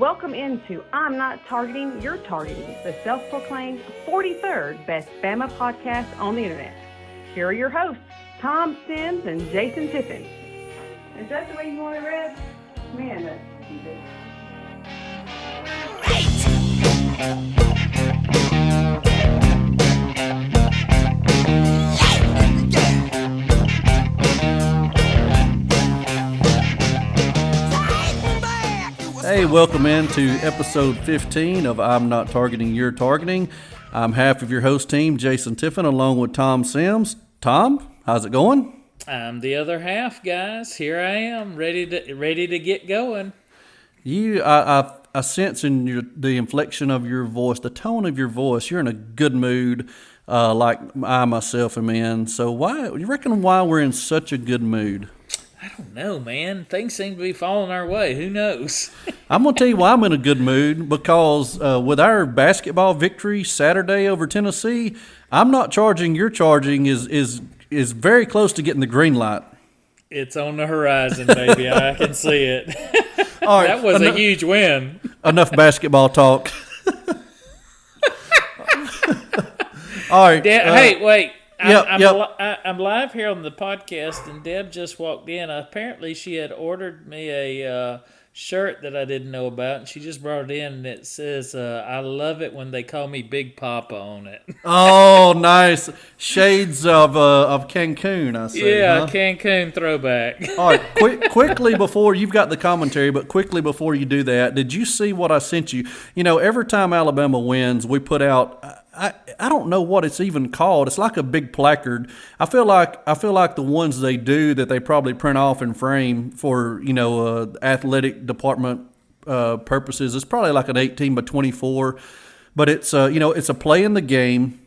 welcome into I'm Not Targeting, You're Targeting, the self proclaimed 43rd best Bama podcast on the internet. Here are your hosts, Tom Sims and Jason Tiffin. Is that the way you want it read? Man, that's Hey, welcome into episode 15 of I'm Not Targeting, You're Targeting. I'm half of your host team, Jason Tiffin, along with Tom Sims. Tom, how's it going? I'm the other half, guys. Here I am, ready to ready to get going. You, I, I, I sense in your, the inflection of your voice, the tone of your voice, you're in a good mood, uh, like I myself am in. So why you reckon why we're in such a good mood? I don't know, man. Things seem to be falling our way. Who knows? I'm gonna tell you why I'm in a good mood because uh, with our basketball victory Saturday over Tennessee, I'm not charging. You're charging is is is very close to getting the green light. It's on the horizon, baby. I can see it. All right, that was enough, a huge win. Enough basketball talk. All right. De- uh, hey, wait. Yep, I'm, yep. Li- I'm live here on the podcast, and Deb just walked in. Apparently, she had ordered me a uh, shirt that I didn't know about, and she just brought it in, and it says, uh, "I love it when they call me Big Papa" on it. oh, nice shades of uh, of Cancun. I see. Yeah, huh? Cancun throwback. All right, quick, quickly before you've got the commentary, but quickly before you do that, did you see what I sent you? You know, every time Alabama wins, we put out I, I don't know what it's even called. It's like a big placard. I feel like I feel like the ones they do that they probably print off and frame for you know uh, athletic department uh, purposes. It's probably like an 18 by 24, but it's uh, you know it's a play in the game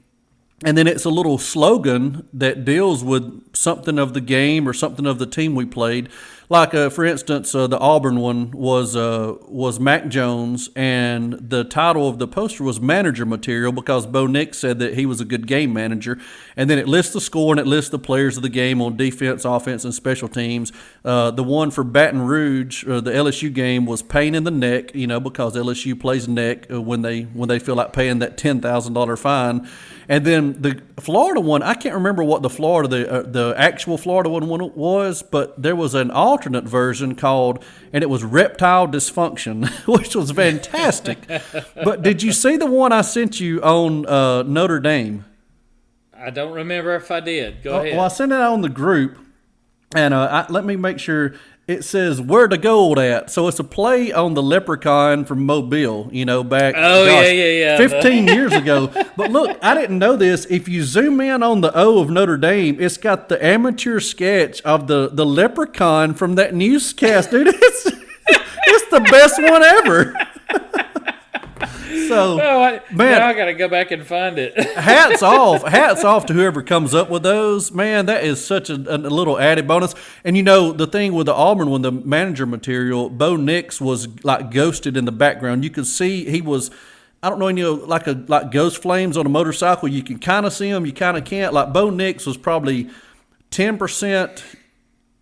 and then it's a little slogan that deals with something of the game or something of the team we played. Like, uh, for instance, uh, the Auburn one was uh, was Mac Jones, and the title of the poster was manager material because Bo Nix said that he was a good game manager. And then it lists the score and it lists the players of the game on defense, offense, and special teams. Uh, the one for Baton Rouge, uh, the LSU game, was pain in the neck, you know, because LSU plays neck uh, when they when they feel like paying that ten thousand dollar fine. And then the Florida one, I can't remember what the Florida the the actual Florida one was, but there was an alternate version called, and it was reptile dysfunction, which was fantastic. but did you see the one I sent you on uh, Notre Dame? I don't remember if I did. Go ahead. Well, I sent it out on the group, and uh, I, let me make sure it says where the gold at. So it's a play on the leprechaun from Mobile, you know, back oh gosh, yeah yeah yeah, fifteen years ago. But look, I didn't know this. If you zoom in on the O of Notre Dame, it's got the amateur sketch of the the leprechaun from that newscast, dude. It's it's the best one ever. So, oh, I, man, I got to go back and find it. hats off, hats off to whoever comes up with those. Man, that is such a, a, little added bonus. And you know, the thing with the Auburn one, the manager material, Bo Nix was like ghosted in the background. You could see he was. I don't know, you know, like a like ghost flames on a motorcycle. You can kind of see them, you kind of can't. Like Bo Nix was probably ten percent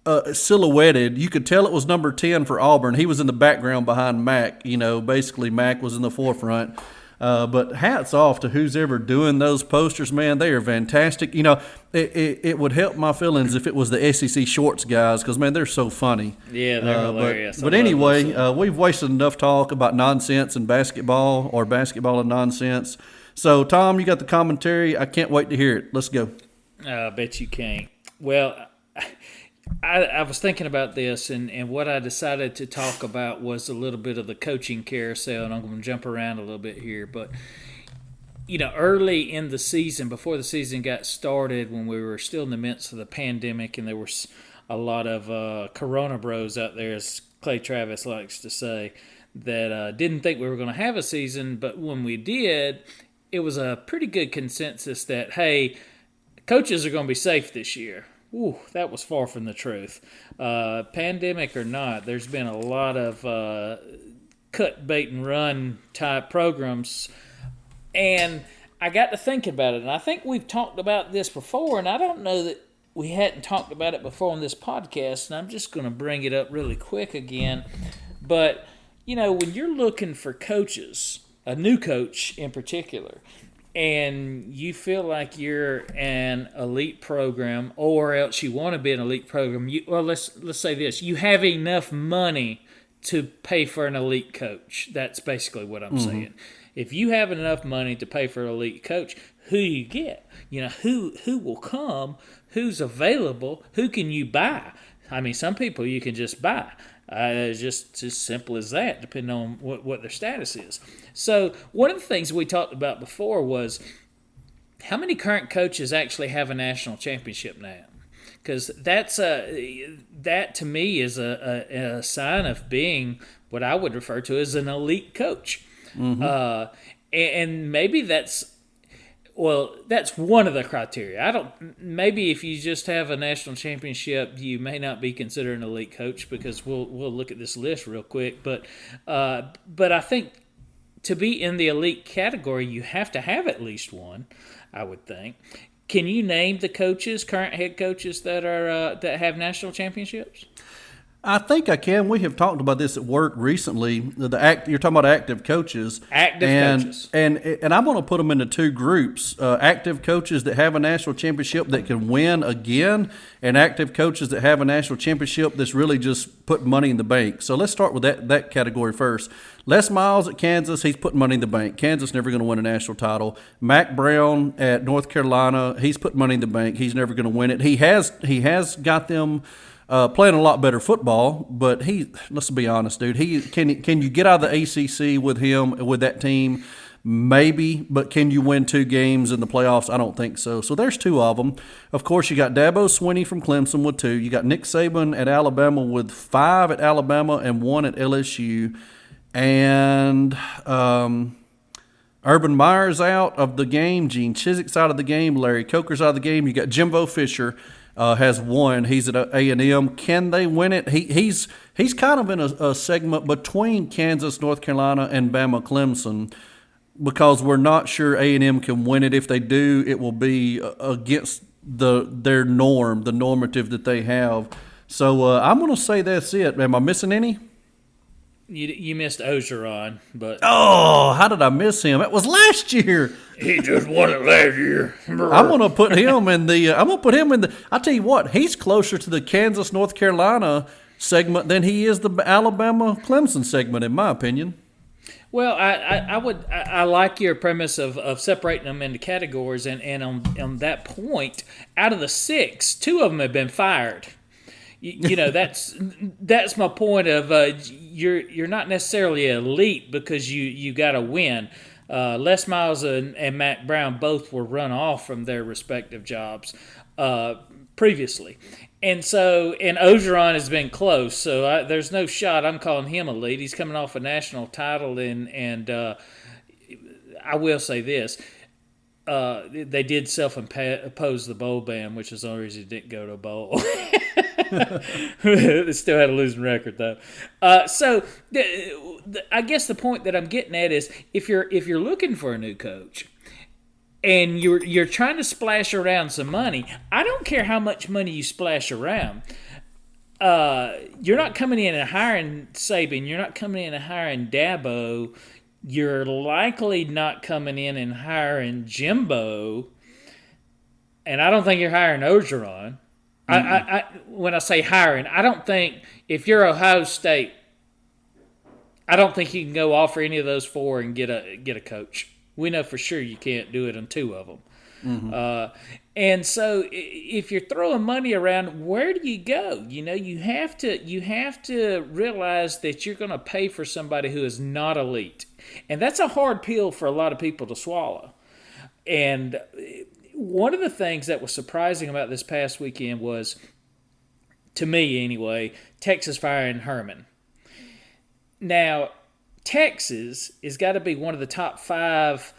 uh, silhouetted. You could tell it was number 10 for Auburn. He was in the background behind Mac. You know, basically, Mac was in the forefront. Uh, but hats off to who's ever doing those posters, man. They are fantastic. You know, it, it, it would help my feelings if it was the SEC shorts guys, because, man, they're so funny. Yeah, they're uh, hilarious. But, but anyway, uh, we've wasted enough talk about nonsense and basketball or basketball and nonsense. So, Tom, you got the commentary. I can't wait to hear it. Let's go. I bet you can't. Well, I, I, was thinking about this, and, and what I decided to talk about was a little bit of the coaching carousel, and I'm going to jump around a little bit here. But, you know, early in the season, before the season got started, when we were still in the midst of the pandemic, and there was a lot of uh, Corona bros out there, as Clay Travis likes to say, that uh, didn't think we were going to have a season, but when we did, it was a pretty good consensus that, hey, coaches are going to be safe this year Ooh, that was far from the truth. Uh, pandemic or not, there's been a lot of uh, cut, bait, and run type programs. And I got to thinking about it. And I think we've talked about this before. And I don't know that we hadn't talked about it before on this podcast. And I'm just going to bring it up really quick again. But, you know, when you're looking for coaches, a new coach in particular, and you feel like you're an elite program or else you want to be an elite program you, well let's let's say this you have enough money to pay for an elite coach. That's basically what i'm mm-hmm. saying. If you have enough money to pay for an elite coach who you get? You know who who will come? Who's available? Who can you buy? I mean some people you can just buy uh, just as simple as that, depending on what, what their status is. So, one of the things we talked about before was how many current coaches actually have a national championship now? Because that's a that to me is a, a, a, sign of being what I would refer to as an elite coach. Mm-hmm. Uh, and maybe that's well, that's one of the criteria. I don't. Maybe if you just have a national championship, you may not be considered an elite coach because we'll we'll look at this list real quick. But uh, but I think to be in the elite category, you have to have at least one. I would think. Can you name the coaches, current head coaches that are uh, that have national championships? I think I can. We have talked about this at work recently. The act you're talking about active coaches, active and, coaches, and and I'm going to put them into two groups: uh, active coaches that have a national championship that can win again, and active coaches that have a national championship that's really just put money in the bank. So let's start with that that category first. Les Miles at Kansas, he's putting money in the bank. Kansas never going to win a national title. Mack Brown at North Carolina, he's put money in the bank. He's never going to win it. He has he has got them uh, playing a lot better football. But he, let's be honest, dude. He can can you get out of the ACC with him with that team? Maybe, but can you win two games in the playoffs? I don't think so. So there's two of them. Of course, you got Dabo Swinney from Clemson with two. You got Nick Saban at Alabama with five at Alabama and one at LSU. And um, Urban Meyer's out of the game. Gene Chizik's out of the game. Larry Coker's out of the game. You got Jimbo Fisher uh, has won. He's at A and M. Can they win it? He, he's he's kind of in a, a, segment between Kansas, North Carolina, and Bama, Clemson, because we're not sure A and M can win it. If they do, it will be uh, against the their norm, the normative that they have. So uh, I'm going to say that's it. Am I missing any? You, you missed Orgeron, but oh, how did I miss him? It was last year. He just won it last year. I'm gonna put him in the. Uh, I'm gonna put him in the. I tell you what, he's closer to the Kansas North Carolina segment than he is the Alabama Clemson segment, in my opinion. Well, I, I, I would I, I, like your premise of, of separating them into categories, and, and on, on that point, out of the six, two of them have been fired you, you know that's that's my point of uh, you're you're not necessarily elite because you you got to win. Uh, Les Miles and, and Mack Brown both were run off from their respective jobs uh, previously, and so and Orgeron has been close. So I, there's no shot. I'm calling him elite. He's coming off a national title, and and uh, I will say this. Uh, they did self-impose the bowl ban, which is the only reason he didn't go to a bowl. they still had a losing record though. Uh, so the, the, I guess the point that I'm getting at is if you're if you're looking for a new coach and you're you're trying to splash around some money, I don't care how much money you splash around. Uh, you're not coming in and hiring Saban. You're not coming in and hiring Dabo. You're likely not coming in and hiring Jimbo. And I don't think you're hiring Orgeron. I, I, I, when I say hiring, I don't think if you're Ohio State, I don't think you can go offer any of those four and get a get a coach. We know for sure you can't do it on two of them. Mm-hmm. Uh, and so if you're throwing money around, where do you go? You know, you have to you have to realize that you're going to pay for somebody who is not elite, and that's a hard pill for a lot of people to swallow. And one of the things that was surprising about this past weekend was, to me anyway, Texas firing Herman. Now, Texas has got to be one of the top five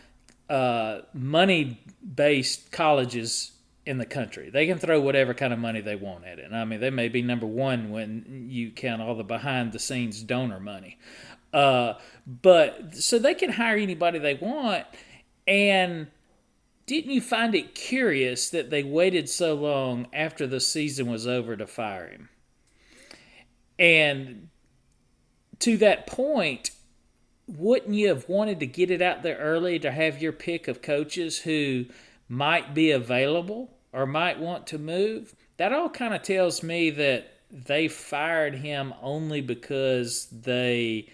uh, money based colleges in the country. They can throw whatever kind of money they want at it. And I mean, they may be number one when you count all the behind the scenes donor money. Uh, but so they can hire anybody they want. And didn't you find it curious that they waited so long after the season was over to fire him? And to that point, wouldn't you have wanted to get it out there early to have your pick of coaches who might be available or might want to move? That all kind of tells me that they fired him only because they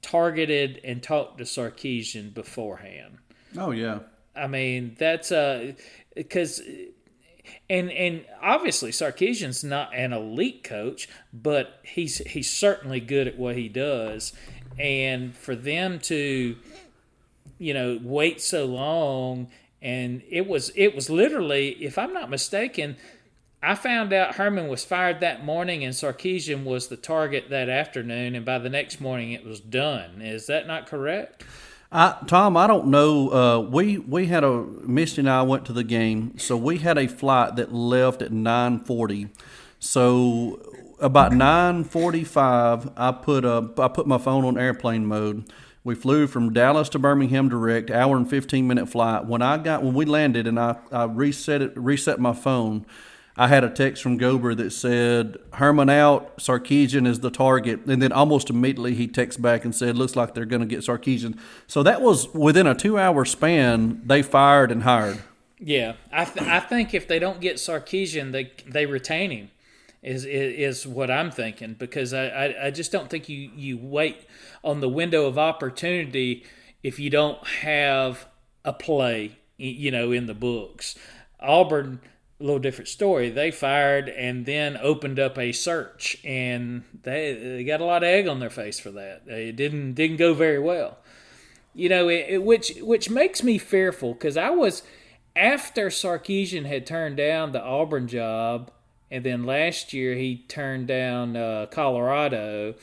targeted and talked to Sarkisian beforehand. Oh yeah. I mean, that's uh because and and obviously Sarkisian's not an elite coach, but he's he's certainly good at what he does. And for them to you know wait so long and it was it was literally if I'm not mistaken I found out Herman was fired that morning and Sarkisian was the target that afternoon, and by the next morning it was done. Is that not correct? I, Tom, I don't know. Uh, we we had a Misty and I went to the game, so we had a flight that left at nine forty. So about nine forty five, I put a I put my phone on airplane mode. We flew from Dallas to Birmingham direct, hour and fifteen minute flight. When I got when we landed and I, I reset it reset my phone I had a text from Gober that said Herman out, Sarkisian is the target, and then almost immediately he texts back and said, "Looks like they're going to get Sarkisian." So that was within a two-hour span. They fired and hired. Yeah, I th- I think if they don't get Sarkisian, they they retain him. Is, is what I'm thinking because I, I, I just don't think you you wait on the window of opportunity if you don't have a play you know in the books. Auburn a little different story. They fired and then opened up a search, and they, they got a lot of egg on their face for that. It didn't didn't go very well, you know. It, it, which which makes me fearful because I was after Sarkisian had turned down the Auburn job, and then last year he turned down uh, Colorado.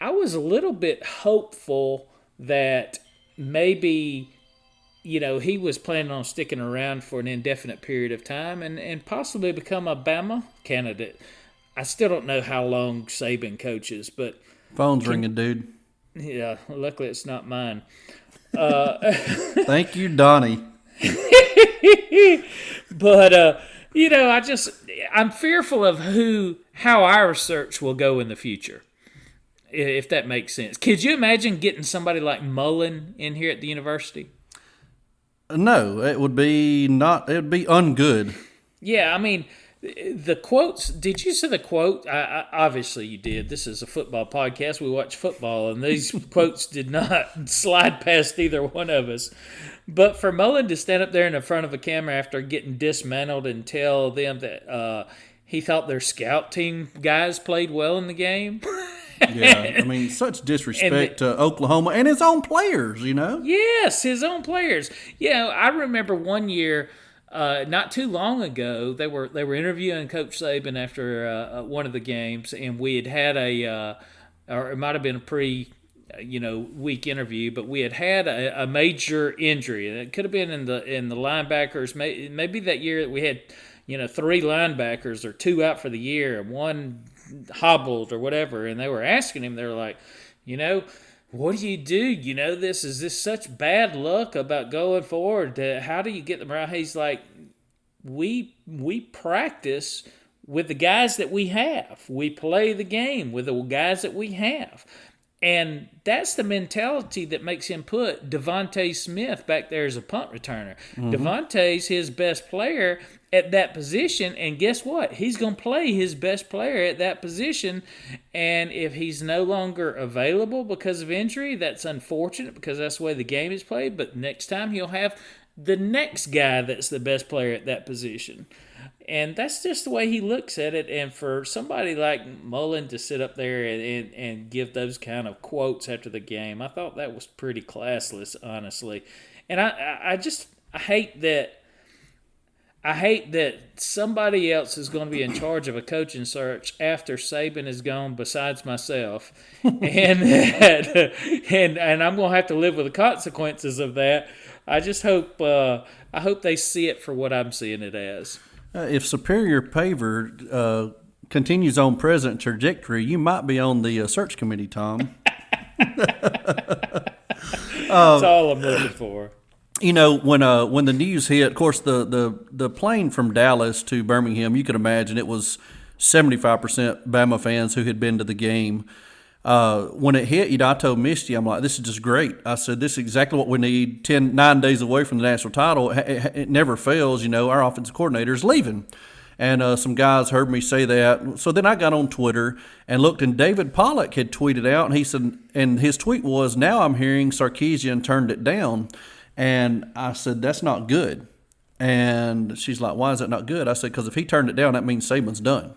I was a little bit hopeful that maybe you know, he was planning on sticking around for an indefinite period of time and, and possibly become a Bama candidate. I still don't know how long Saban coaches, but phone's can, ringing, dude. Yeah, luckily it's not mine. Uh, Thank you, Donnie. but uh, you know, I just I'm fearful of who how our search will go in the future. If that makes sense. Could you imagine getting somebody like Mullen in here at the university? No, it would be not. It would be ungood. Yeah, I mean, the quotes. Did you see the quote? I, I, obviously, you did. This is a football podcast. We watch football, and these quotes did not slide past either one of us. But for Mullen to stand up there in the front of a camera after getting dismantled and tell them that uh, he thought their scout team guys played well in the game. yeah, I mean, such disrespect the, to Oklahoma and his own players, you know? Yes, his own players. Yeah, I remember one year. Uh, not too long ago, they were they were interviewing Coach Saban after uh, uh one of the games, and we had had a, uh, or it might have been a pre, uh, you know, week interview, but we had had a, a major injury. It could have been in the in the linebackers. maybe that year that we had, you know, three linebackers or two out for the year, and one hobbled or whatever, and they were asking him, they were like, you know, what do you do? You know this is this such bad luck about going forward. How do you get them right? He's like, we we practice with the guys that we have. We play the game with the guys that we have. And that's the mentality that makes him put DeVonta Smith back there as a punt returner. mm hmm DeVonta's his best player at that position, and guess what? He's going to play his best player at that position. And if he's no longer available because of injury, that's unfortunate because that's the way the game is played. But next time he'll have the next guy that's the best player at that position. And that's just the way he looks at it. And for somebody like Mullen to sit up there and, and, and give those kind of quotes after the game, I thought that was pretty classless, honestly. And I, I just I hate that. I hate that somebody else is going to be in charge of a coaching search after Saban is gone, besides myself, and that, and and I'm going to have to live with the consequences of that. I just hope uh, I hope they see it for what I'm seeing it as. Uh, if Superior Paver uh, continues on present trajectory, you might be on the uh, search committee, Tom. That's all I'm looking for. You know, when uh, when the news hit, of course, the, the, the plane from Dallas to Birmingham, you could imagine it was 75% Bama fans who had been to the game. uh, when it hit, you know, I told Misty, I'm like, this is just great. I said, this is exactly what we need. Ten, nine days away from the national title, it, it, it never fails. You know, our offensive coordinator is leaving. And uh, some guys heard me say that. So then I got on Twitter and looked, and David Pollack had tweeted out, and he said, and his tweet was, now I'm hearing Sarkisian turned it down. And I said, that's not good. And she's like, why is that not good? I said, because if he turned it down, that means Saban's done.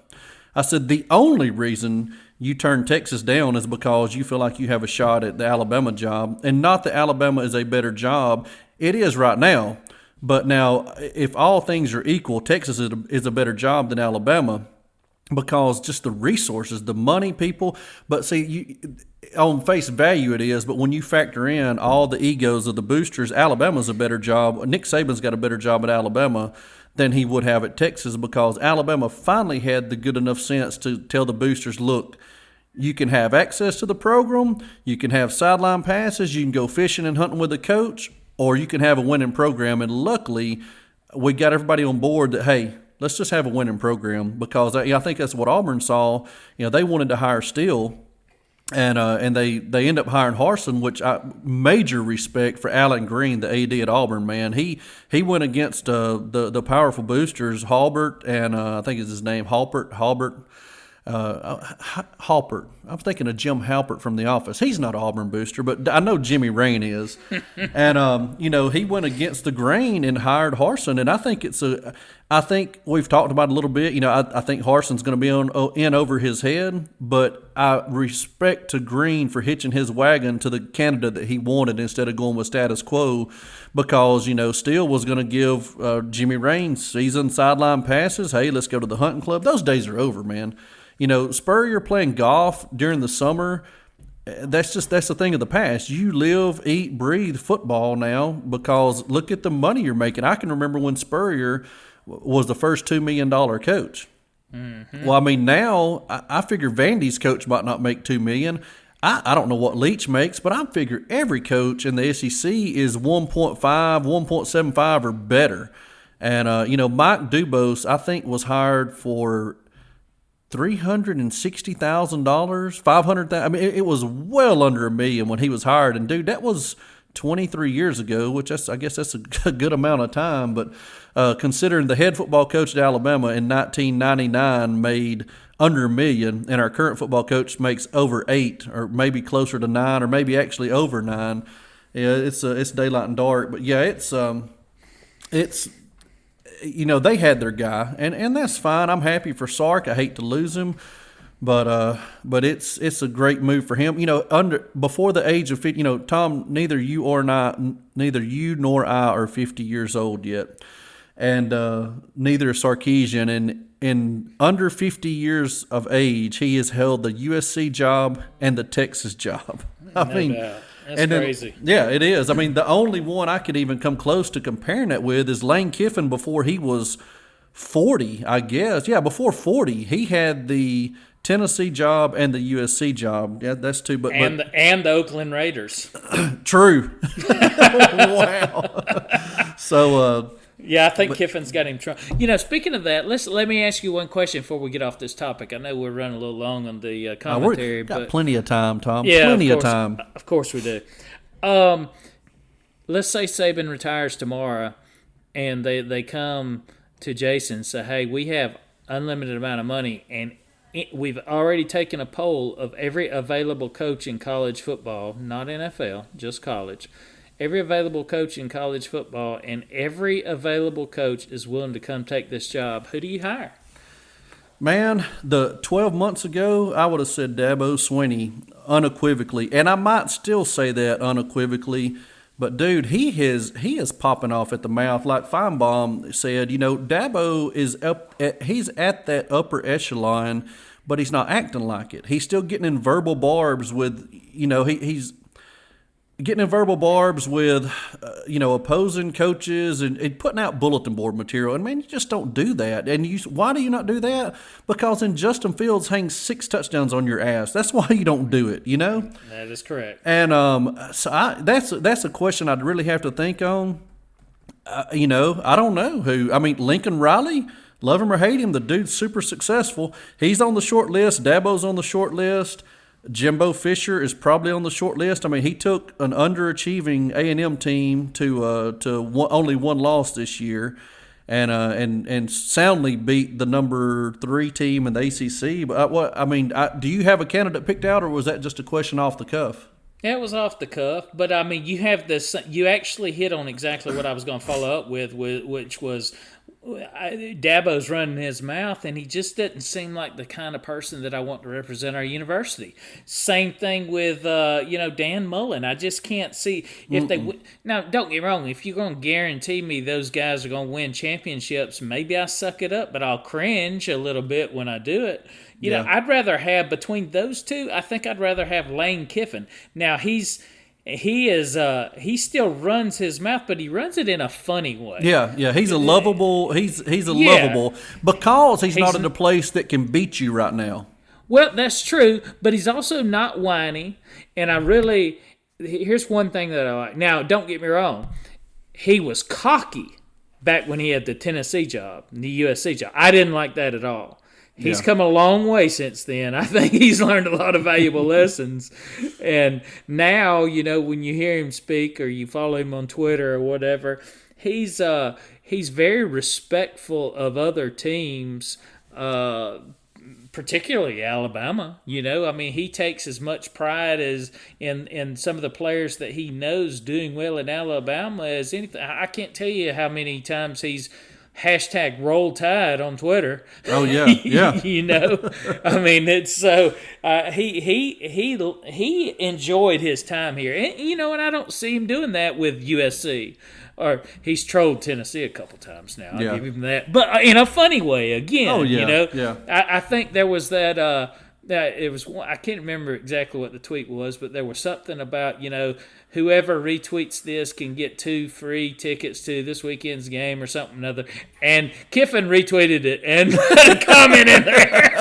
I said, the only reason you turn Texas down is because you feel like you have a shot at the Alabama job, and not that Alabama is a better job. It is right now. But now, if all things are equal, Texas is a, is a better job than Alabama because just the resources, the money, people. But see, you, on face value it is, but when you factor in all the egos of the boosters, Alabama's a better job. Nick Saban's got a better job at Alabama than he would have at Texas because Alabama finally had the good enough sense to tell the boosters, look, you can have access to the program, you can have sideline passes, you can go fishing and hunting with the coach, or you can have a winning program. And luckily, we got everybody on board that, hey, let's just have a winning program because I, I think that's what Auburn saw. You know, they wanted to hire Steele and uh, and they they end up hiring Harsin, which I major respect for Allen Greene, the AD at Auburn. Man, he he went against uh, the the powerful boosters, Halbert and uh, I think is his name Halpert Halbert uh, Halpert. I'm thinking of Jim Halpert from The Office. He's not Auburn booster, but I know Jimmy Rane is. and um, you know, he went against the grain and hired Harsin. And I think it's a. I think we've talked about a little bit. You know, I, I think Harsin's going to be on in over his head, but I respect to Greene for hitching his wagon to the candidate that he wanted instead of going with status quo, because you know Steele was going to give uh, Jimmy Rane season sideline passes. Hey, let's go to the hunting club. Those days are over, man. You know, Spurrier playing golf during the summer, that's just that's the thing of the past. You live, eat, breathe football now because look at the money you're making. I can remember when Spurrier was the first two million dollar coach. Mm-hmm. Well, I mean, now I, I, figure Vandy's coach might not make two million. I, I don't know what Leach makes, but I figure every coach in the SEC is 1.5, 1.75 or better. And uh, you know, Mike DuBose, I think, was hired for three hundred and sixty thousand dollars, five hundred thousand. I mean, it, it, was well under a million when he was hired. And dude, that was twenty three years ago, which I guess that's a, a good amount of time. But uh, considering the head football coach at Alabama in nineteen ninety nine made under a million, and our current football coach makes over eight, or maybe closer to nine, or maybe actually over nine. Yeah, it's uh, it's daylight and dark, but yeah, it's um, it's you know, they had their guy, and, and that's fine. I'm happy for Sark. I hate to lose him, but uh, but it's it's a great move for him. You know, under before the age of 50, you know, Tom, neither you or not, neither you nor I are 50 years old yet, and uh, neither is Sarkisian. And in under 50 years of age, he has held the USC job and the Texas job. I no mean. Doubt that's and crazy. Then, yeah, it is. I mean, the only one I could even come close to comparing that with is Lane Kiffin before he was 40, I guess. Yeah, before 40, he had the Tennessee job and the USC job. Yeah, that's two. But and but, the, and the Oakland Raiders. true. wow. so uh, yeah, I think but, Kiffin's got him. You know, speaking of that, let's let me ask you one question before we get off this topic. I know we're running a little long on the uh, commentary, got but plenty of time, Tom. Yeah, plenty of, course, of time. Of course we do. Um, let's say Saban retires tomorrow, and they they come to Jason and say, "Hey, we have unlimited amount of money, and we've already taken a poll of every available coach in college football, not NFL, just college." Every available coach in college football, and every available coach is willing to come take this job, who do you hire? Man, the 12 months ago, I would have said Dabo Swinney unequivocally, and I might still say that unequivocally. But dude, he has he is popping off at the mouth like Finebaum said. You know, Dabo is up. He's at that upper echelon, but he's not acting like it. He's still getting in verbal barbs with. You know, he, he's getting in verbal barbs with, uh, you know, opposing coaches and, and, putting out bulletin board material. And man, you just don't do that. And you, why do you not do that? Because in Justin Fields hangs six touchdowns on your ass. That's why you don't do it. You know. That is correct. And um, so I, that's that's a question I'd really have to think on. Uh, you know, I don't know who. I mean, Lincoln Riley. Love him or hate him, the dude's super successful. He's on the short list. Dabo's on the short list. Jimbo Fisher is probably on the short list. I mean, he took an underachieving A and M team to uh, to one, only one loss this year, and uh, and and soundly beat the number three team in the ACC. But uh, what I mean, I, do you have a candidate picked out, or was that just a question off the cuff? It was off the cuff, but I mean, you have this. You actually hit on exactly what I was going to follow up with, which was Dabo's running his mouth, and he just doesn't seem like the kind of person that I want to represent our university. Same thing with uh, you know Dan Mullen. I just can't see if Mm-mm. they now. Don't get wrong. If you're going to guarantee me those guys are going to win championships, maybe I suck it up, but I'll cringe a little bit when I do it. You yeah. know, I'd rather have between those two. I think I'd rather have Lane Kiffin. Now he's he is uh he still runs his mouth but he runs it in a funny way. Yeah yeah he's a lovable he's he's a yeah. lovable because he's, he's not in a place that can beat you right now. Well that's true but he's also not whiny and i really here's one thing that i like. Now don't get me wrong he was cocky back when he had the tennessee job the usc job. I didn't like that at all He's yeah. come a long way since then. I think he's learned a lot of valuable lessons. And now, you know, when you hear him speak or you follow him on Twitter or whatever, he's uh he's very respectful of other teams, uh particularly Alabama. You know, I mean, he takes as much pride as in in some of the players that he knows doing well in Alabama as anything. I can't tell you how many times he's hashtag roll tide on Twitter. Oh yeah, yeah. you know, I mean, it's so uh, he he he he enjoyed his time here, and you know, and I don't see him doing that with USC. Or he's trolled Tennessee a couple times now. I'll yeah. give him that, but uh, in a funny way. Again, oh, yeah, you know, yeah. I, I think there was that. Uh, that it was I can't remember exactly what the tweet was, but there was something about you know whoever retweets this can get two free tickets to this weekend's game or something other. And Kiffin retweeted it and put a comment in there.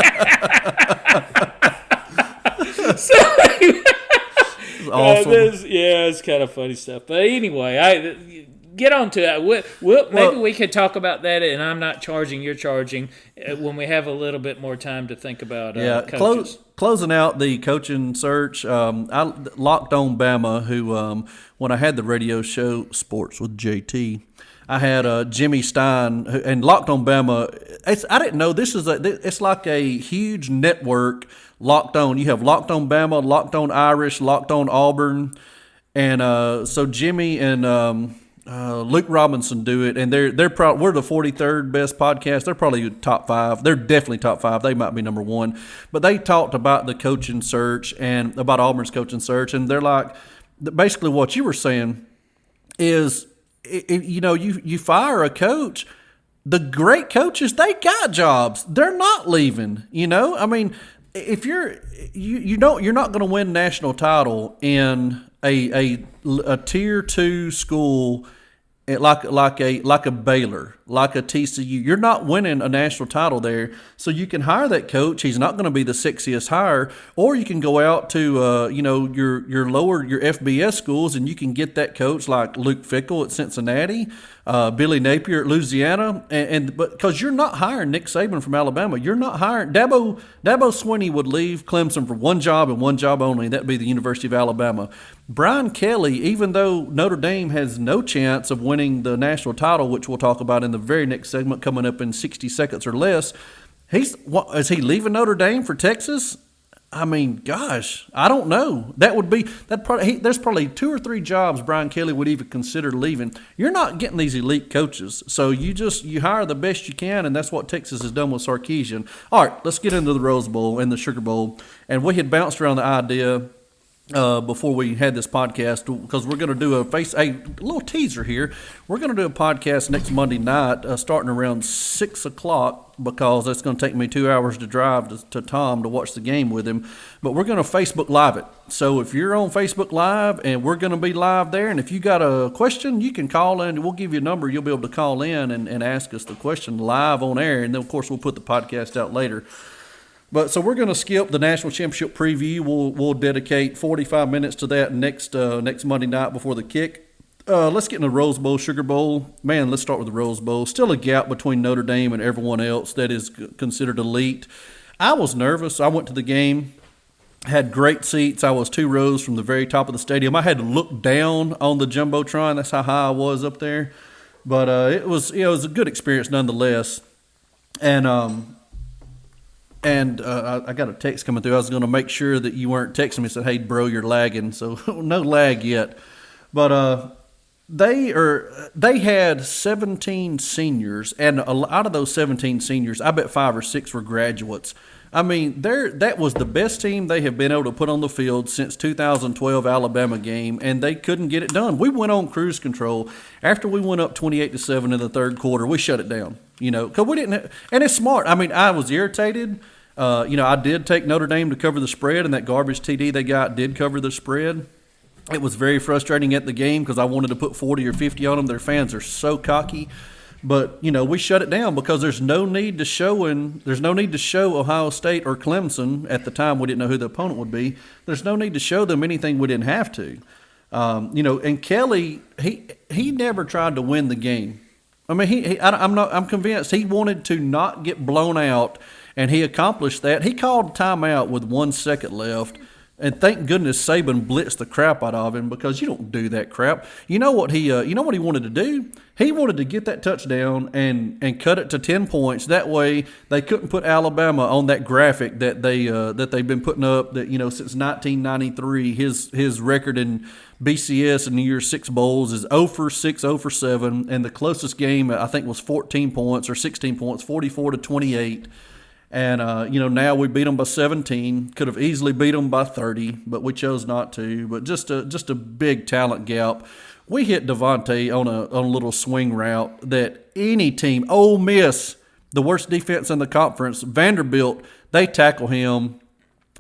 so, awesome. Uh, yeah, it's kind of funny stuff. But anyway, I get on to that. We'll, we'll, maybe we could talk about that, and I'm not charging, you're charging, uh, when we have a little bit more time to think about uh, yeah, coaches. Close, closing out the coaching search, um, I locked on Bama, who, um, when I had the radio show Sports with JT, I had uh, Jimmy Stein and Locked on Bama. It's, I didn't know this is a. It's like a huge network. Locked on. You have Locked on Bama, Locked on Irish, Locked on Auburn, and uh, so Jimmy and um, uh, Luke Robinson do it, and they're they're pro- we're the forty third best podcast. They're probably top five. They're definitely top five. They might be number one, but they talked about the coaching search and about Auburn's coaching search, and they're like, basically what you were saying is, it, you know, you you fire a coach, the great coaches they got jobs. They're not leaving. You know, I mean, if you're you you don't you're not going to win national title in a a a tier two school like like a like a Baylor, like a TCU. You're not winning a national title there, so you can hire that coach. He's not going to be the sexiest hire, or you can go out to uh, you know your your lower your FBS schools and you can get that coach like Luke Fickell at Cincinnati, uh, Billy Napier at Louisiana, and, and but because you're not hiring Nick Saban from Alabama, you're not hiring Dabo Dabo Swinney would leave Clemson for one job and one job only, and that'd be the University of Alabama. Brian Kelly, even though Notre Dame has no chance of winning the national title, which we'll talk about in the very next segment coming up in 60 seconds or less, he's what, is he leaving Notre Dame for Texas? I mean, gosh, I don't know. That would be that. Probably, he, there's probably two or three jobs Brian Kelly would even consider leaving. You're not getting these elite coaches, so you just you hire the best you can, and that's what Texas has done with Sarkisian. All right, let's get into the Rose Bowl and the Sugar Bowl, and we had bounced around the idea uh, before we had this podcast because we're going to do a face a little teaser here. We're going to do a podcast next Monday night, uh, starting around six o'clock because it's going to take me two hours to drive to, to Tom to watch the game with him. But we're going to Facebook Live it. So if you're on Facebook Live and we're going to be live there, and if you got a question, you can call in. We'll give you a number. You'll be able to call in and, and ask us the question live on air, and then of course we'll put the podcast out later. But so we're going to skip the national championship preview. We'll we'll dedicate 45 minutes to that next uh, next Monday night before the kick. Uh, let's get in the Rose Bowl, Sugar Bowl. Man, let's start with the Rose Bowl. Still a gap between Notre Dame and everyone else that is considered elite. I was nervous. I went to the game. had great seats. I was two rows from the very top of the stadium. I had to look down on the jumbotron. That's how high I was up there. But uh, it was you know, it was a good experience nonetheless. And um, and uh, I, got a text coming through. I was going to make sure that you weren't texting me. Said, "Hey, bro, you're lagging." So no lag yet. But uh, they are they had 17 seniors, and a lot of those 17 seniors, I bet five or six were graduates. I mean, there that was the best team they have been able to put on the field since 2012 Alabama game, and they couldn't get it done. We went on cruise control after we went up 28 to seven in the third quarter. We shut it down, you know, because we didn't. And it's smart. I mean, I was irritated. Uh, you know, I did take Notre Dame to cover the spread, and that garbage TD they got did cover the spread. It was very frustrating at the game because I wanted to put 40 or 50 on them. Their fans are so cocky. But you know, we shut it down because there's no need to show in, there's no need to show Ohio State or Clemson at the time. We didn't know who the opponent would be. There's no need to show them anything we didn't have to. Um, you know, and Kelly he he never tried to win the game. I mean, he, he I, I'm not I'm convinced he wanted to not get blown out, and he accomplished that. He called timeout with one second left and thank goodness Saban blitzed the crap out of him because you don't do that crap. You know what he uh, you know what he wanted to do? He wanted to get that touchdown and and cut it to 10 points. That way they couldn't put Alabama on that graphic that they uh, that they've been putting up that you know since 1993 his his record in BCS in the year 6 bowls is 0 for 6 0 for 7 and the closest game I think was 14 points or 16 points 44 to 28 and, uh, you know, now we beat them by 17. Could have easily beat them by 30, but we chose not to. But just a, just a big talent gap. We hit DeVonta on a, on a little swing route that any team, Ole Miss, the worst defense in the conference, Vanderbilt, they tackle him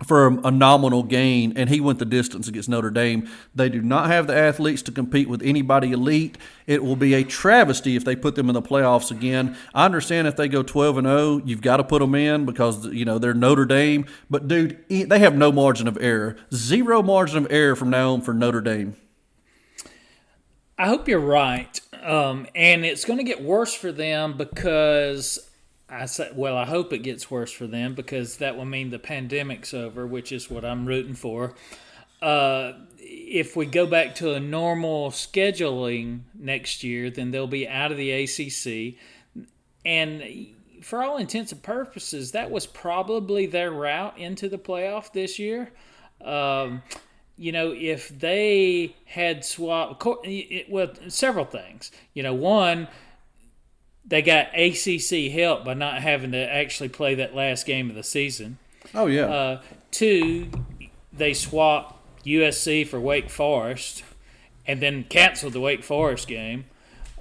for a nominal gain, and he went the distance against Notre Dame. They do not have the athletes to compete with anybody elite. It will be a travesty if they put them in the playoffs again. I understand if they go 12 and 0, you've got to put them in because you know they're Notre Dame. But dude, they have no margin of error, zero margin of error from now on for Notre Dame. I hope you're right, um, and it's going to get worse for them because I say, well, I hope it gets worse for them because that will mean the pandemic's over, which is what I'm rooting for. Uh, if we go back to a normal scheduling next year, then they'll be out of the ACC. And for all intents and purposes, that was probably their route into the playoff this year. Um, you know, if they had swapped, well, several things. You know, one, they got ACC help by not having to actually play that last game of the season. Oh yeah. Uh, two, they swapped USC for Wake Forest, and then canceled the Wake Forest game.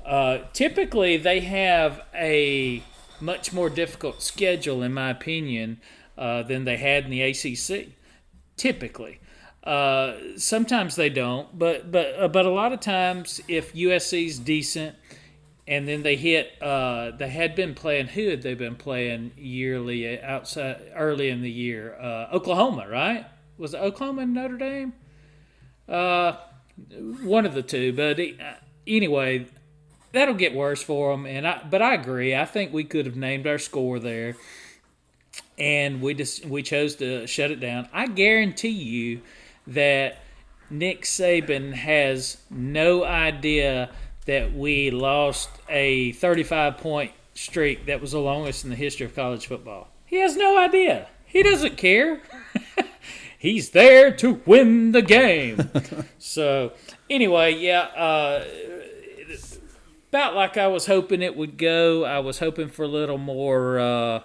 Uh, typically, they have a much more difficult schedule, in my opinion, uh, than they had in the ACC. Typically. Uh, sometimes they don't, but but uh, but a lot of times, if USC's decent, and then they hit. Uh, they had been playing. Who had they been playing yearly outside early in the year? Uh, Oklahoma, right? Was it Oklahoma and Notre Dame? Uh, one of the two. But uh, anyway, that'll get worse for them. And I, but I agree. I think we could have named our score there, and we just we chose to shut it down. I guarantee you that Nick Saban has no idea that we lost a 35 point streak that was the longest in the history of college football. He has no idea. He doesn't care. He's there to win the game. so, anyway, yeah, uh, about like I was hoping it would go. I was hoping for a little more uh,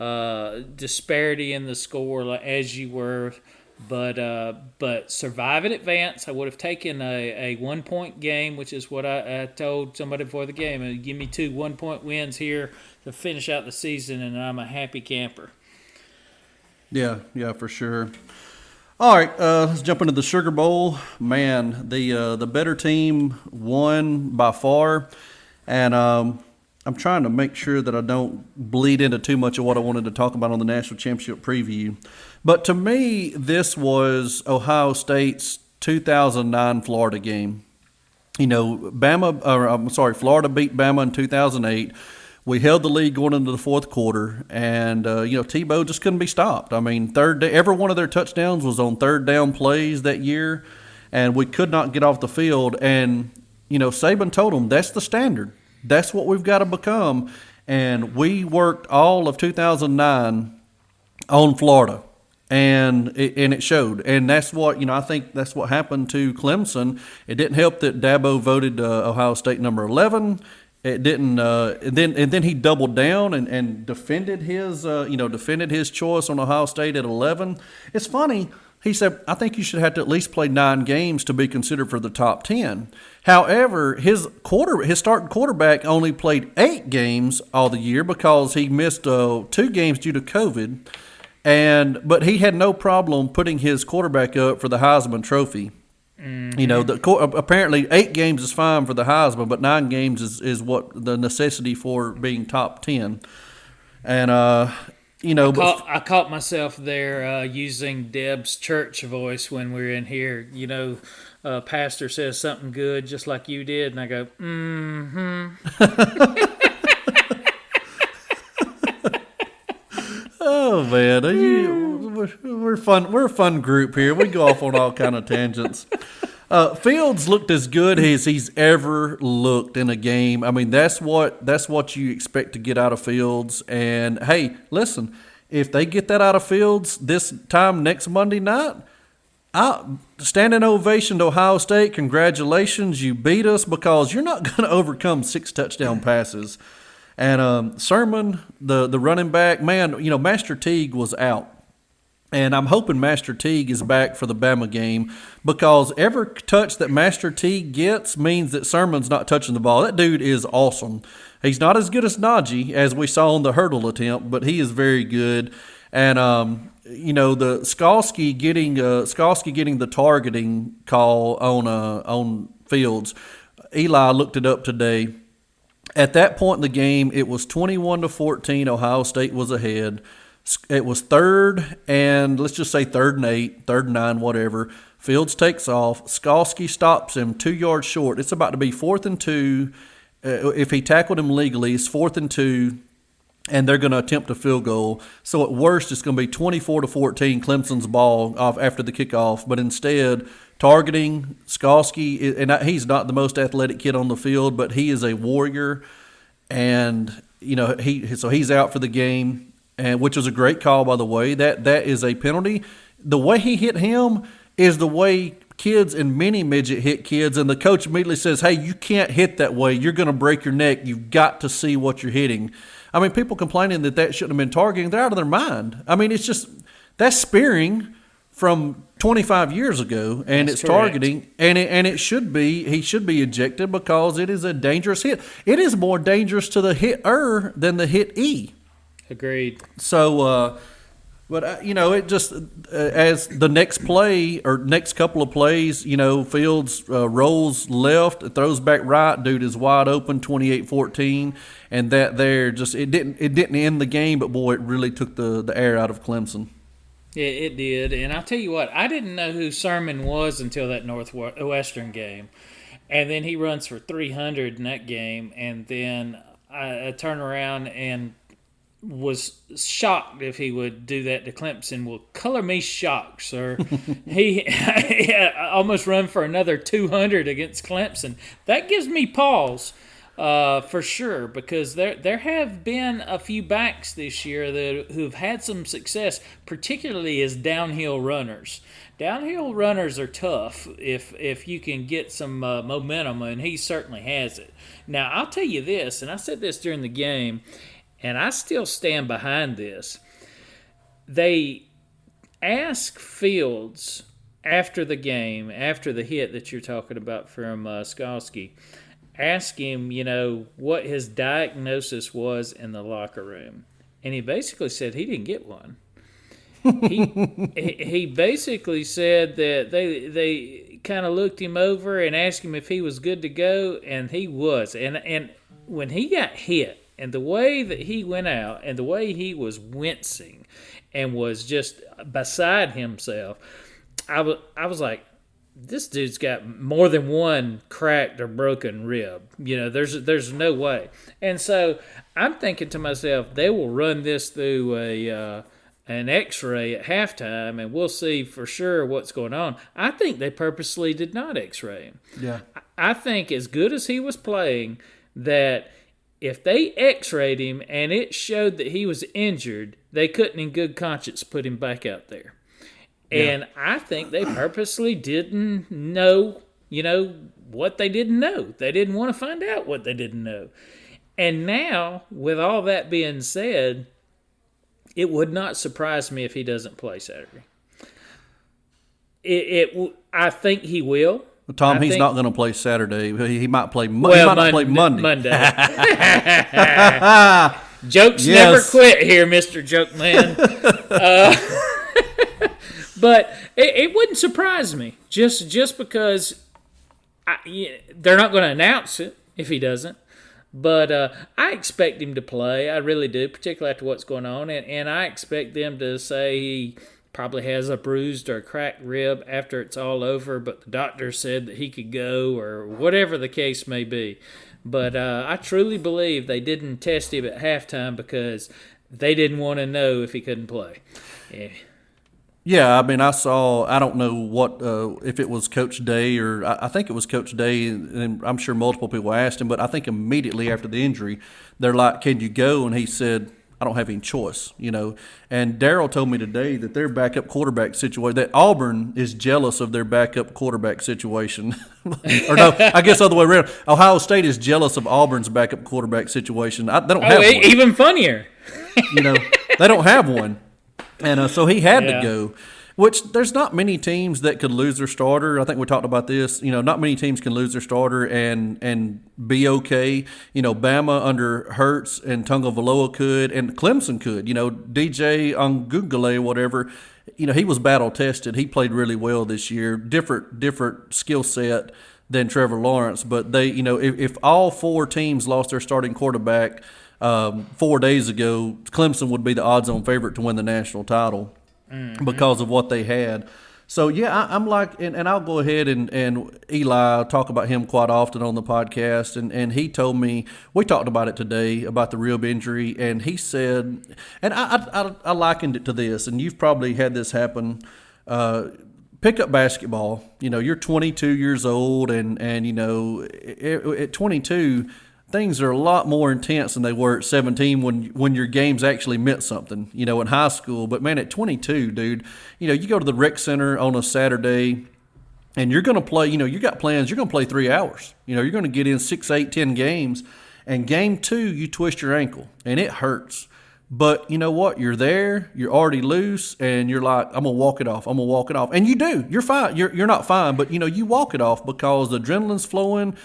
uh, disparity in the score, as you were but uh, but survive in advance. I would have taken a, a one point game, which is what I, I told somebody before the game. Uh, give me two one point wins here to finish out the season, and I'm a happy camper. Yeah, yeah, for sure. All right, uh, let's jump into the Sugar Bowl. Man, the uh, the better team won by far, and um, I'm trying to make sure that I don't bleed into too much of what I wanted to talk about on the national championship preview. But to me, this was Ohio State's 2009 Florida game. You know, Bama, or I'm sorry, Florida beat Bama in 2008. We held the lead going into the fourth quarter, and uh, you know Tebow just couldn't be stopped. I mean, third every one of their touchdowns was on third down plays that year, and we could not get off the field. And you know Saban told them that's the standard. That's what we've got to become. And we worked all of 2009 on Florida and it, and it showed. And that's what you know. I think that's what happened to Clemson. It didn't help that Dabo voted uh, Ohio State number eleven. It didn't, uh, and then and then he doubled down and, and defended his uh, you know defended his choice on Ohio State at eleven. It's funny. He said, "I think you should have to at least play nine games to be considered for the top 10. However, his quarter his starting quarterback only played eight games all the year because he missed uh, two games due to COVID. And but he had no problem putting his quarterback up for the Heisman Trophy. Mm-hmm. You know, the apparently eight games is fine for the Heisman, but nine games is, is what the necessity for being top ten. And uh, you know, I caught, I caught myself there uh, using Deb's church voice when we are in here. You know, uh, pastor says something good, just like you did, and I go, mm-hmm. Oh man, you, we're fun. We're a fun group here. We go off on all kind of tangents. Uh, Fields looked as good as he's ever looked in a game. I mean, that's what that's what you expect to get out of Fields. And hey, listen, if they get that out of Fields this time next Monday night, I standing ovation to Ohio State. Congratulations, you beat us because you're not going to overcome six touchdown passes. And um, Sermon, the the running back, man, you know, Master Teague was out. And I'm hoping Master Teague is back for the Bama game because every touch that Master Teague gets means that Sermon's not touching the ball. That dude is awesome. He's not as good as Najee as we saw on the hurdle attempt, but he is very good. And um, you know the Skalski getting uh, Skalski getting the targeting call on uh, on Fields. Eli looked it up today at that point in the game, it was 21 to 14. Ohio State was ahead. It was third and let's just say third and eight, third and nine, whatever. Fields takes off. Skalski stops him two yards short. It's about to be fourth and two. Uh, if he tackled him legally, it's fourth and two, and they're going to attempt a field goal. So at worst, it's going to be 24 to 14, Clemson's ball off after the kickoff. But instead, targeting Skalski, and he's not the most athletic kid on the field, but he is a warrior, and you know he so he's out for the game, and which was a great call by the way. That that is a penalty. The way he hit him is the way kids and mini midget hit kids, and the coach immediately says, "Hey, you can't hit that way. You're going to break your neck. You've got to see what you're hitting." I mean, people complaining that that shouldn't have been targeting, they're out of their mind. I mean, it's just that's spearing from 25 years ago, and That's it's correct. targeting, and it, and it should be he should be ejected because it is a dangerous hit. It is more dangerous to the hitter than the hit e. Agreed. So, uh, but uh, you know, it just uh, as the next play or next couple of plays, you know, Fields uh, rolls left, throws back right, dude is wide open, 28-14, and that there just it didn't it didn't end the game, but boy, it really took the the air out of Clemson. Yeah, it did. And I'll tell you what, I didn't know who Sermon was until that Northwestern game. And then he runs for 300 in that game. And then I, I turn around and was shocked if he would do that to Clemson. Well, color me shocked, sir. he, he almost run for another 200 against Clemson. That gives me pause uh, for sure, because there there have been a few backs this year that who've had some success, particularly as downhill runners. Downhill runners are tough if if you can get some uh, momentum, and he certainly has it. Now I'll tell you this, and I said this during the game, and I still stand behind this. They ask Fields after the game, after the hit that you're talking about from uh, Skalski ask him, you know, what his diagnosis was in the locker room. And he basically said he didn't get one. he he basically said that they they kind of looked him over and asked him if he was good to go, and he was. And and when he got hit, and the way that he went out, and the way he was wincing, and was just beside himself, I was I was like, this dude's got more than one cracked or broken rib. You know, there's there's no way. And so I'm thinking to myself, they will run this through a uh, an X-ray at halftime, and we'll see for sure what's going on. I think they purposely did not X-ray him. Yeah. I think as good as he was playing, that if they X-rayed him and it showed that he was injured, they couldn't in good conscience put him back out there. And I think they purposely didn't know, you know, what they didn't know. They didn't want to find out what they didn't know. And now, with all that being said, it would not surprise me if he doesn't play Saturday. It, it I think he will. Tom, I he's think- not going to play Saturday. He he might play. Mo- Well, he might not play Mon- Monday. Jokes Yes. never quit here, Mister Joke Man. uh, but it, it wouldn't surprise me just just because I, they're not going to announce it if he doesn't. But uh, I expect him to play. I really do, particularly after what's going on, and, and I expect them to say he probably has a bruised or cracked rib after it's all over. But the doctor said that he could go, or whatever the case may be. But uh, I truly believe they didn't test him at halftime because they didn't want to know if he couldn't play. Yeah. Yeah, I mean, I saw. I don't know what uh, if it was Coach Day or I, I think it was Coach Day, and I'm sure multiple people asked him. But I think immediately after the injury, they're like, "Can you go?" And he said, "I don't have any choice," you know. And Daryl told me today that their backup quarterback situation, that Auburn is jealous of their backup quarterback situation, or no, I guess other way around. Ohio State is jealous of Auburn's backup quarterback situation. I, they don't have Oh, e- one even funnier. you know, they don't have one. And uh, so he had Yeah. to go, which there's not many teams that could lose their starter. I think we talked about this. You know, not many teams can lose their starter and and be okay. You know, Bama under Hurts and Tagovailoa could, and Clemson could. You know, DJ Ongungale, whatever. You know, he was battle tested. He played really well this year. Different different skill set than Trevor Lawrence, but they, you know, if, if all four teams lost their starting quarterback um, four days ago, Clemson would be the odds-on favorite to win the national title because of what they had. So yeah, I, I'm like, and, and I'll go ahead and and Eli I'll talk about him quite often on the podcast, and and he told me we talked about it today about the rib injury, and he said, and I I, I, likened it to this, and you've probably had this happen. Uh, pick up basketball. You know, you're 22 years old, and and you know, at, at 22, things are a lot more intense than they were at 17 when when your games actually meant something. You know, in high school. But man, at 22, dude, you know, you go to the rec center on a Saturday. And you're going to play, you know, you got plans, you're going to play three hours. You know, you're going to get in six, eight, ten games. And game two, you twist your ankle and it hurts. But you know what? You're there, you're already loose, and you're like, I'm gonna walk it off. I'm gonna walk it off. And you do. You're fine. You're you're not fine, but you know, you walk it off because the adrenaline's flowing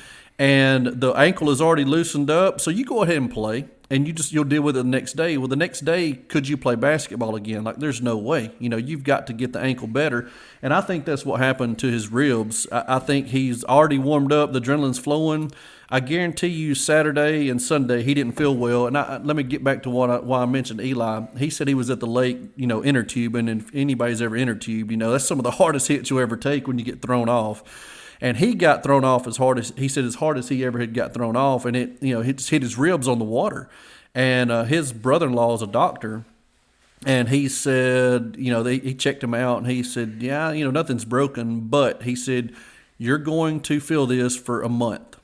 and the ankle is already loosened up. So you go ahead and play and you just you'll deal with it the next day. Well the next day, could you play basketball again? Like there's no way. You know, you've got to get the ankle better. And I think that's what happened to his ribs. I, I think he's already warmed up, the adrenaline's flowing. I guarantee you, Saturday and Sunday, he didn't feel well. And I, let me get back to what I, why I mentioned Eli. He said he was at the lake, you know, inner tubing. And if anybody's ever inner tubed, you know, that's some of the hardest hits you'll ever take when you get thrown off. And he got thrown off as hard as he said, as hard as he ever had got thrown off, and it, you know, hit, hit his ribs on the water. And uh, his brother-in-law is a doctor, and he said, you know, they, he checked him out, and he said, yeah, you know, nothing's broken, but he said, you're going to feel this for a month.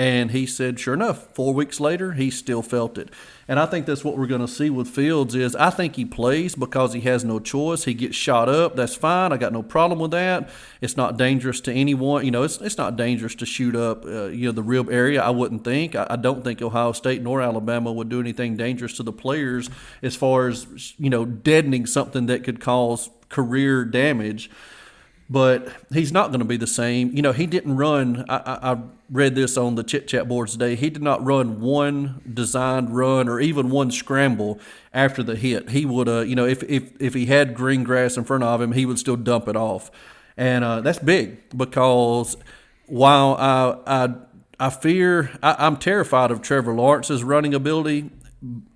And he said, sure enough, four weeks later, he still felt it. And I think that's what we're going to see with Fields is I think he plays because he has no choice. He gets shot up. That's fine. I got no problem with that. It's not dangerous to anyone. You know, it's, it's not dangerous to shoot up, uh, you know, the rib area. I wouldn't think. I, I don't think Ohio State nor Alabama would do anything dangerous to the players as far as, you know, deadening something that could cause career damage but he's not going to be the same. You know, he didn't run. I, I, read this on the chit chat boards today. He did not run one designed run or even one scramble after the hit. He would, uh, you know, if if if he had green grass in front of him, he would still dump it off, and uh, that's big because while I I I fear I, I'm terrified of Trevor Lawrence's running ability.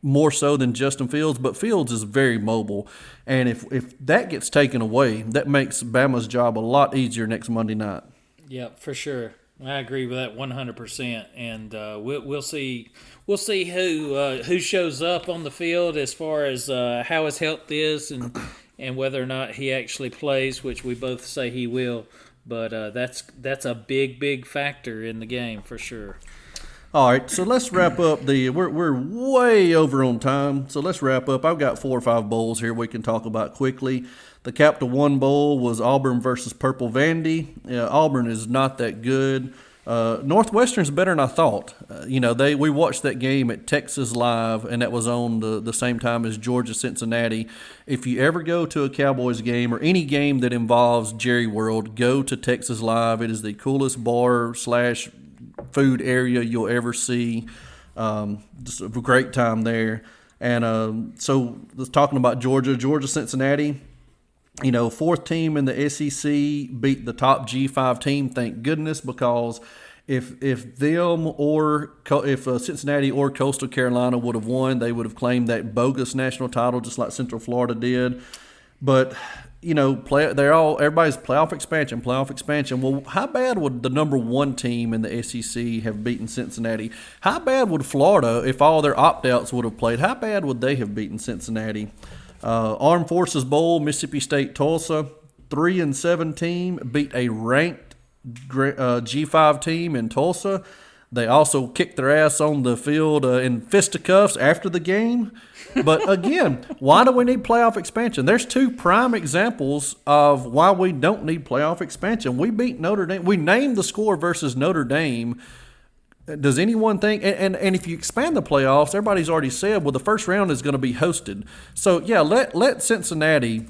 More so than Justin Fields, but Fields is very mobile. And if, if that gets taken away, that makes Bama's job a lot easier next Monday night. Yeah, for sure. I agree with that 100%. And uh, we'll, we'll see we'll see who uh, who shows up on the field as far as uh, how his health is and and whether or not he actually plays, which we both say he will. But uh, that's that's a big big factor in the game for sure. All right, so let's wrap up the. We're, we're way over on time, so let's wrap up. I've got four or five bowls here we can talk about quickly. The Capital One Bowl was Auburn versus Purple Vandy. Yeah, Auburn is not that good. Uh, Northwestern's better than I thought. Uh, you know, they we watched that game at Texas Live, and that was on the, the same time as Georgia Cincinnati. If you ever go to a Cowboys game or any game that involves Jerry World, go to Texas Live. It is the coolest bar slash food area you'll ever see. Um, just a great time there. And um, so, talking about Georgia, Georgia Cincinnati, you know, fourth team in the SEC beat the top G5 team. Thank goodness, because if if them or if uh, Cincinnati or Coastal Carolina would have won, they would have claimed that bogus national title, just like Central Florida did. But you know, play they're all everybody's playoff expansion, playoff expansion. Well, how bad would the number one team in the SEC have beaten Cincinnati? How bad would Florida, if all their opt outs would have played, how bad would they have beaten Cincinnati? Uh, Armed Forces Bowl, Mississippi State, Tulsa, three and seven team beat a ranked uh, G5 team in Tulsa. They also kicked their ass on the field uh, in fisticuffs after the game. But again, why do we need playoff expansion? There's two prime examples of why we don't need playoff expansion. We beat Notre Dame. We named the score versus Notre Dame. Does anyone think? And, and, and if you expand the playoffs, everybody's already said, well, the first round is going to be hosted. So yeah, let let Cincinnati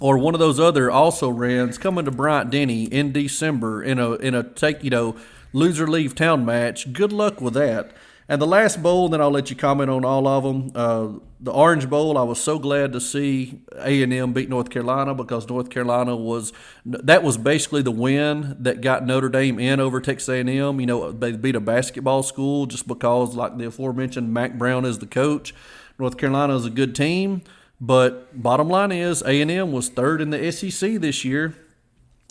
or one of those other also rans come into Bryant Denny in December in a in a take you know loser leave town match. Good luck with that. And the last bowl, then I'll let you comment on all of them. Uh, the Orange Bowl, I was so glad to see A and M beat North Carolina because North Carolina was that was basically the win that got Notre Dame in over Texas A and M. You know, they beat a basketball school just because, like the aforementioned, Mack Brown is the coach. North Carolina is a good team, but bottom line is A and M was third in the SEC this year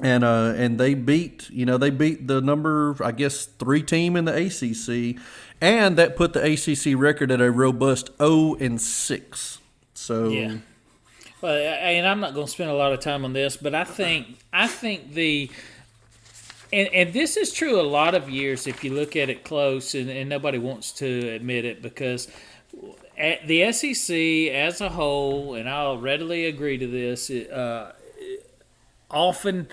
and uh, and they beat you know they beat the number I guess three team in the ACC, and that put the ACC record at a robust 0 and six. So yeah. Well, and I'm not going to spend a lot of time on this, but I think I think the and, and this is true a lot of years if you look at it close, and, and nobody wants to admit it because at the SEC as a whole, and I'll readily agree to this, uh, often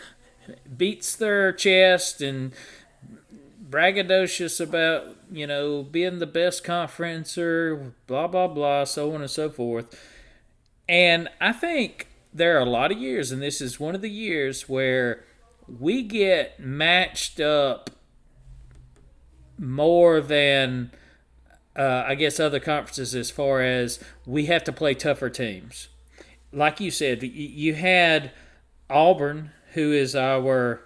beats their chest and braggadocious about you know being the best conference or blah blah blah so on and so forth. And i think there are a lot of years and this is one of the years where we get matched up more than uh, i guess other conferences as far as we have to play tougher teams. Like you said you had Auburn, who is our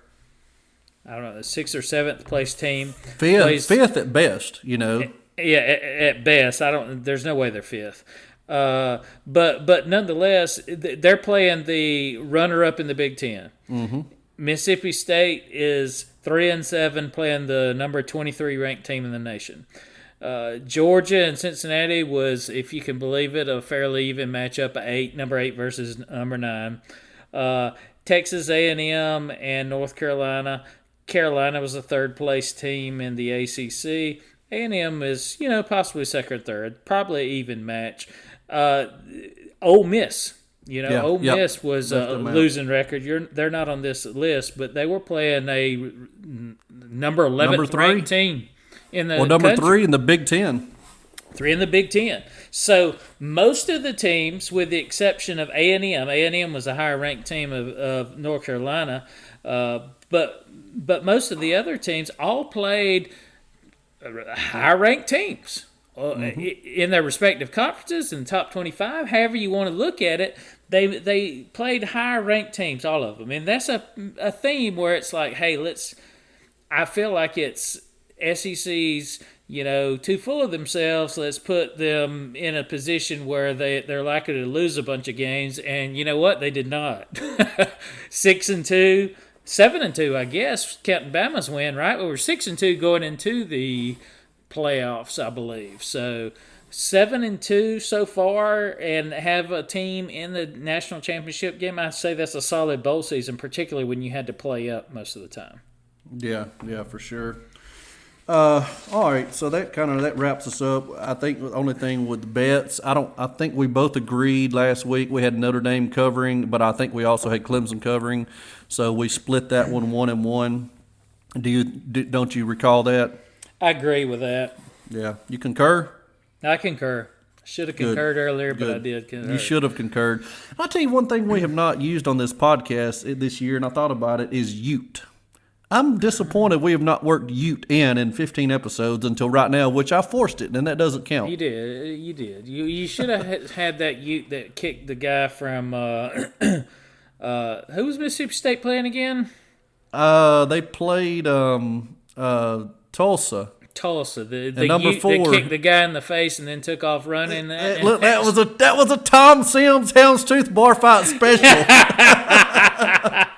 I don't know, sixth or seventh place team. Fifth, plays, fifth at best, you know. Yeah, at, at, best. I don't. There's no way they're fifth. Uh, but but nonetheless, they're playing the runner up in the Big 10 mm-hmm. Mississippi State is three and seven, playing the number twenty three ranked team in the nation. Uh, Georgia and Cincinnati was, if you can believe it, a fairly even matchup. Eight, number eight versus number nine. Uh, Texas A&M and North Carolina. Carolina was the third place team in the ACC. A&M is, you know, possibly second or third, probably even match. Uh, Ole Miss, you know, yeah, Ole yep. Miss was a losing record. You're they're not on this list, but they were playing a number eleven ranked team in the well, number country. three in the Big Ten. Three in the Big Ten. So most of the teams, with the exception of A and M, A and M was a higher ranked team of, of North Carolina, uh, but but most of the other teams all played higher ranked teams uh, mm-hmm. in their respective conferences the top twenty five. However you want to look at it, they they played higher ranked teams, all of them, and that's a a theme where it's like, hey, let's. I feel like it's SEC's you know, too full of themselves. Let's put them in a position where they they're likely to lose a bunch of games. And you know what? They did not. six and two, seven and two, I guess. Captain Bama's win, right? We were six and two going into the playoffs, I believe. So seven and two so far, and have a team in the national championship game. I'd say that's a solid bowl season, particularly when you had to play up most of the time. Yeah, yeah, for sure. Uh, all right, so that kind of that wraps us up. I think the only thing with the bets, I don't. I think we both agreed last week we had Notre Dame covering, but I think we also had Clemson covering, so we split that one one and one. Do you do, don't you recall that? I agree with that. Yeah, you concur. I concur. Should have concurred earlier, but I did concur. You should have concurred. I'll tell you one thing we have not used on this podcast this year, and I thought about it, is Ute. I'm disappointed we have not worked Ute in in 15 episodes until right now, which I forced it, and that doesn't count. You did. You did. You you should have had that Ute that kicked the guy from uh, uh, who was Mississippi State playing again? Uh, they played um, uh, Tulsa. Tulsa, the, the number Ute four, that kicked the guy in the face and then took off running. That, look, that was a that was a Tom Sims Houndstooth bar fight special.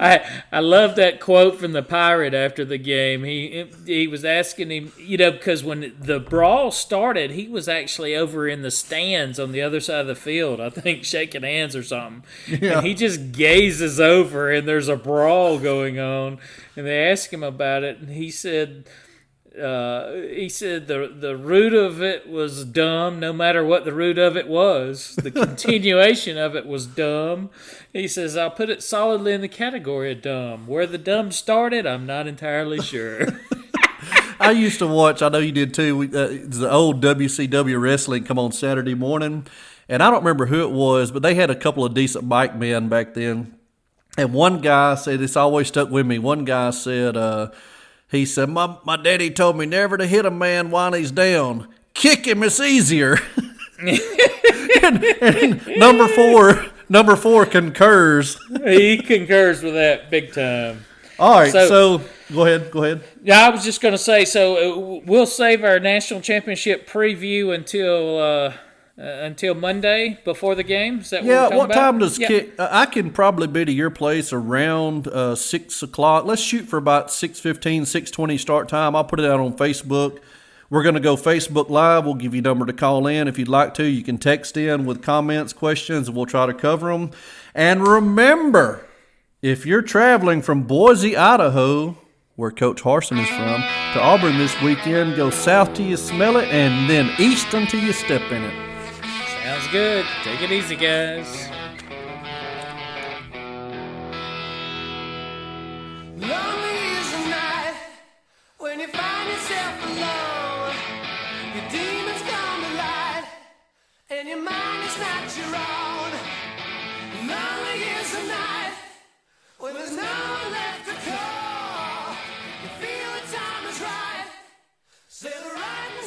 I I love that quote from the pirate after the game. He he was asking him, you know, because when the brawl started, he was actually over in the stands on the other side of the field. I think shaking hands or something. Yeah. And he just gazes over, and there's a brawl going on. And they ask him about it, and he said uh, he said the the root of it was dumb. No matter what the root of it was, the continuation of it was dumb. He says I'll put it solidly in the category of dumb. Where the dumb started, I'm not entirely sure. I used to watch. I know you did too. We, uh, the old WCW wrestling come on Saturday morning, and I don't remember who it was, but they had a couple of decent bike men back then. And one guy said, "It's always stuck with me." One guy said. Uh, he said, my, my daddy told me never to hit a man while he's down. Kick him, it's easier. and, and number four, number four concurs. he concurs with that big time. All right, so, so, go ahead, go ahead. Yeah, I was just going to say, so uh, we'll save our national championship preview until uh, uh, until Monday before the game. Is that yeah? What, what time does yeah. kick? Uh, I can probably be to your place around uh, six o'clock. Let's shoot for about 6.15, 6.20 start time. I'll put it out on Facebook. We're going to go Facebook Live. We'll give you a number to call in if you'd like to. You can text in with comments, questions, and we'll try to cover them. And remember, if you're traveling from Boise, Idaho, where Coach Harsin is from, to Auburn this weekend, go south till you smell it, and then east until you step in it Sounds good. Take it easy, guys. When there's no one left to call, you feel the time is right. Say the right